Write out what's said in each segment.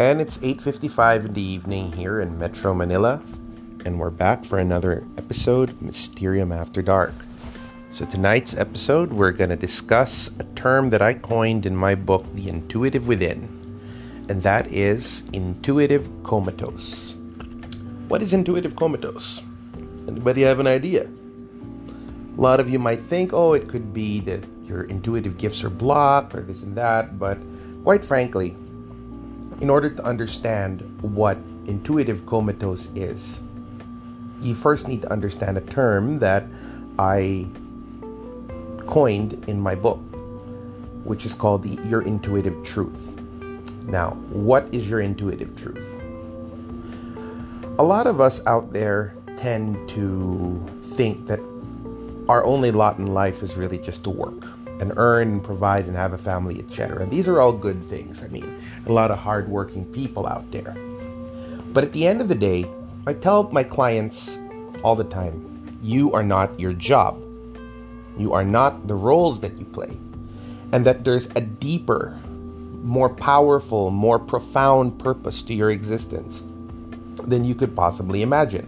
And it's 8:55 in the evening here in Metro Manila, and we're back for another episode of Mysterium After Dark. So tonight's episode we're going to discuss a term that I coined in my book The Intuitive Within, and that is intuitive comatose. What is intuitive comatose? Anybody have an idea? A lot of you might think, "Oh, it could be that your intuitive gifts are blocked or this and that," but quite frankly, in order to understand what intuitive comatose is, you first need to understand a term that I coined in my book, which is called the your intuitive truth. Now, what is your intuitive truth? A lot of us out there tend to think that our only lot in life is really just to work and earn and provide and have a family, etc. These are all good things. I mean, a lot of hardworking people out there. But at the end of the day, I tell my clients all the time you are not your job, you are not the roles that you play, and that there's a deeper, more powerful, more profound purpose to your existence than you could possibly imagine.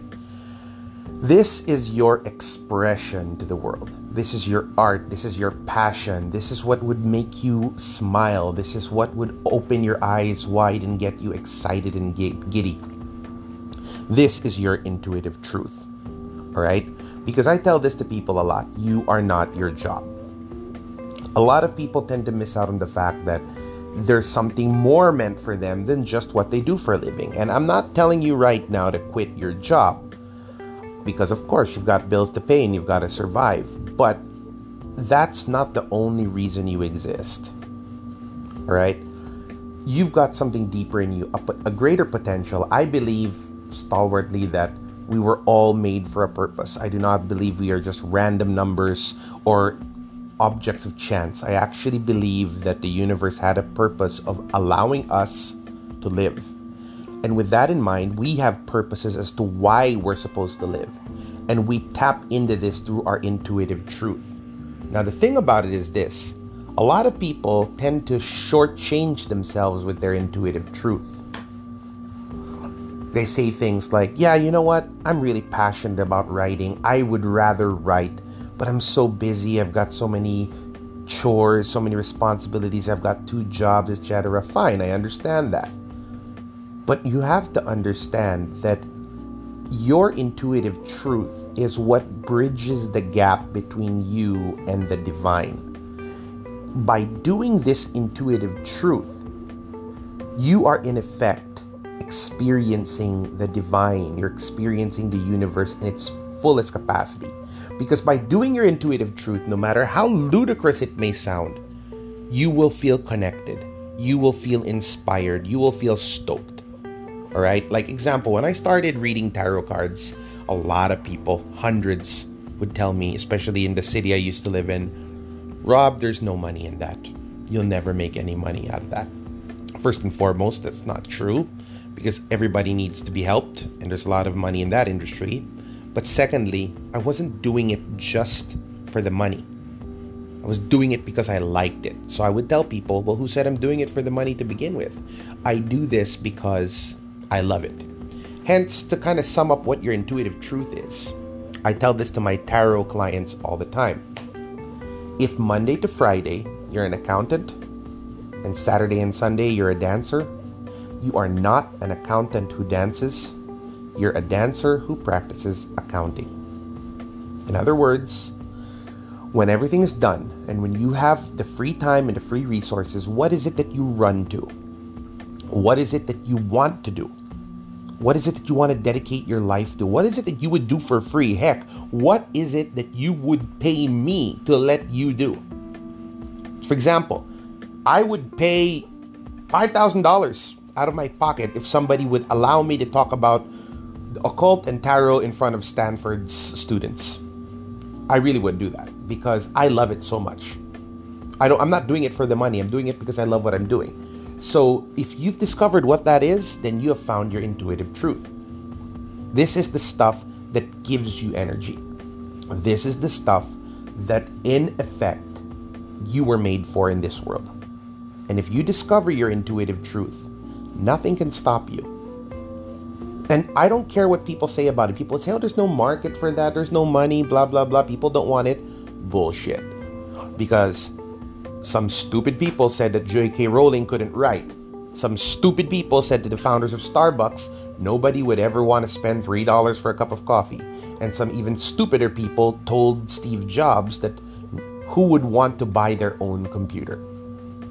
This is your expression to the world. This is your art. This is your passion. This is what would make you smile. This is what would open your eyes wide and get you excited and giddy. This is your intuitive truth. All right? Because I tell this to people a lot you are not your job. A lot of people tend to miss out on the fact that there's something more meant for them than just what they do for a living. And I'm not telling you right now to quit your job because of course you've got bills to pay and you've got to survive. But that's not the only reason you exist. All right? You've got something deeper in you, a, a greater potential. I believe stalwartly that we were all made for a purpose. I do not believe we are just random numbers or objects of chance. I actually believe that the universe had a purpose of allowing us to live. And with that in mind, we have purposes as to why we're supposed to live. And we tap into this through our intuitive truth. Now, the thing about it is this a lot of people tend to shortchange themselves with their intuitive truth. They say things like, Yeah, you know what? I'm really passionate about writing. I would rather write, but I'm so busy. I've got so many chores, so many responsibilities. I've got two jobs, etc. Fine, I understand that. But you have to understand that your intuitive truth is what bridges the gap between you and the divine. By doing this intuitive truth, you are in effect experiencing the divine. You're experiencing the universe in its fullest capacity. Because by doing your intuitive truth, no matter how ludicrous it may sound, you will feel connected. You will feel inspired. You will feel stoked. All right. Like, example, when I started reading tarot cards, a lot of people, hundreds, would tell me, especially in the city I used to live in, Rob, there's no money in that. You'll never make any money out of that. First and foremost, that's not true because everybody needs to be helped and there's a lot of money in that industry. But secondly, I wasn't doing it just for the money. I was doing it because I liked it. So I would tell people, well, who said I'm doing it for the money to begin with? I do this because I love it. Hence, to kind of sum up what your intuitive truth is, I tell this to my tarot clients all the time. If Monday to Friday you're an accountant and Saturday and Sunday you're a dancer, you are not an accountant who dances, you're a dancer who practices accounting. In other words, when everything is done and when you have the free time and the free resources, what is it that you run to? What is it that you want to do? What is it that you want to dedicate your life to? What is it that you would do for free? Heck, what is it that you would pay me to let you do? For example, I would pay $5,000 out of my pocket if somebody would allow me to talk about the occult and tarot in front of Stanford's students. I really would do that because I love it so much. I don't I'm not doing it for the money. I'm doing it because I love what I'm doing. So, if you've discovered what that is, then you have found your intuitive truth. This is the stuff that gives you energy. This is the stuff that, in effect, you were made for in this world. And if you discover your intuitive truth, Nothing can stop you. And I don't care what people say about it. People say, oh, there's no market for that, there's no money, blah, blah, blah. People don't want it. Bullshit. Because some stupid people said that J.K. Rowling couldn't write. Some stupid people said to the founders of Starbucks, nobody would ever want to spend $3 for a cup of coffee. And some even stupider people told Steve Jobs that who would want to buy their own computer.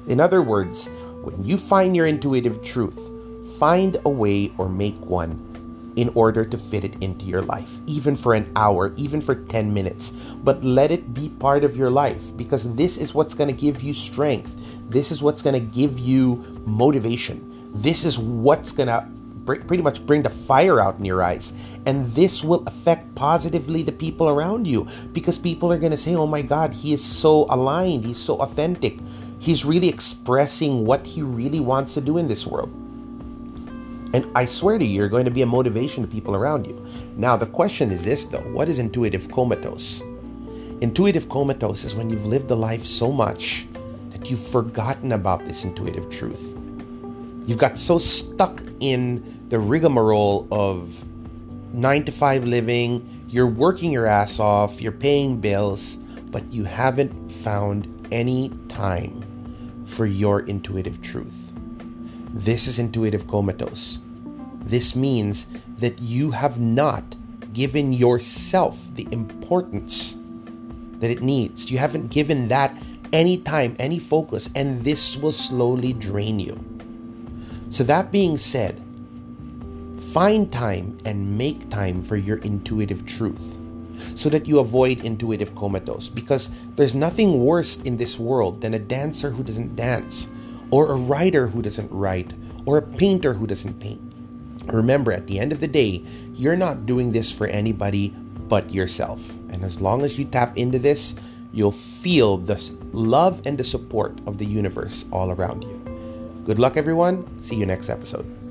In other words, when you find your intuitive truth, find a way or make one in order to fit it into your life, even for an hour, even for 10 minutes. But let it be part of your life because this is what's going to give you strength. This is what's going to give you motivation. This is what's going to pretty much bring the fire out in your eyes. And this will affect positively the people around you because people are going to say, oh my God, he is so aligned, he's so authentic. He's really expressing what he really wants to do in this world. And I swear to you, you're going to be a motivation to people around you. Now, the question is this though what is intuitive comatose? Intuitive comatose is when you've lived a life so much that you've forgotten about this intuitive truth. You've got so stuck in the rigmarole of nine to five living, you're working your ass off, you're paying bills, but you haven't found any time for your intuitive truth. This is intuitive comatose. This means that you have not given yourself the importance that it needs. You haven't given that any time, any focus, and this will slowly drain you. So, that being said, find time and make time for your intuitive truth so that you avoid intuitive comatose because there's nothing worse in this world than a dancer who doesn't dance or a writer who doesn't write, or a painter who doesn't paint. Remember, at the end of the day, you're not doing this for anybody but yourself. And as long as you tap into this, you'll feel the love and the support of the universe all around you. Good luck, everyone. See you next episode.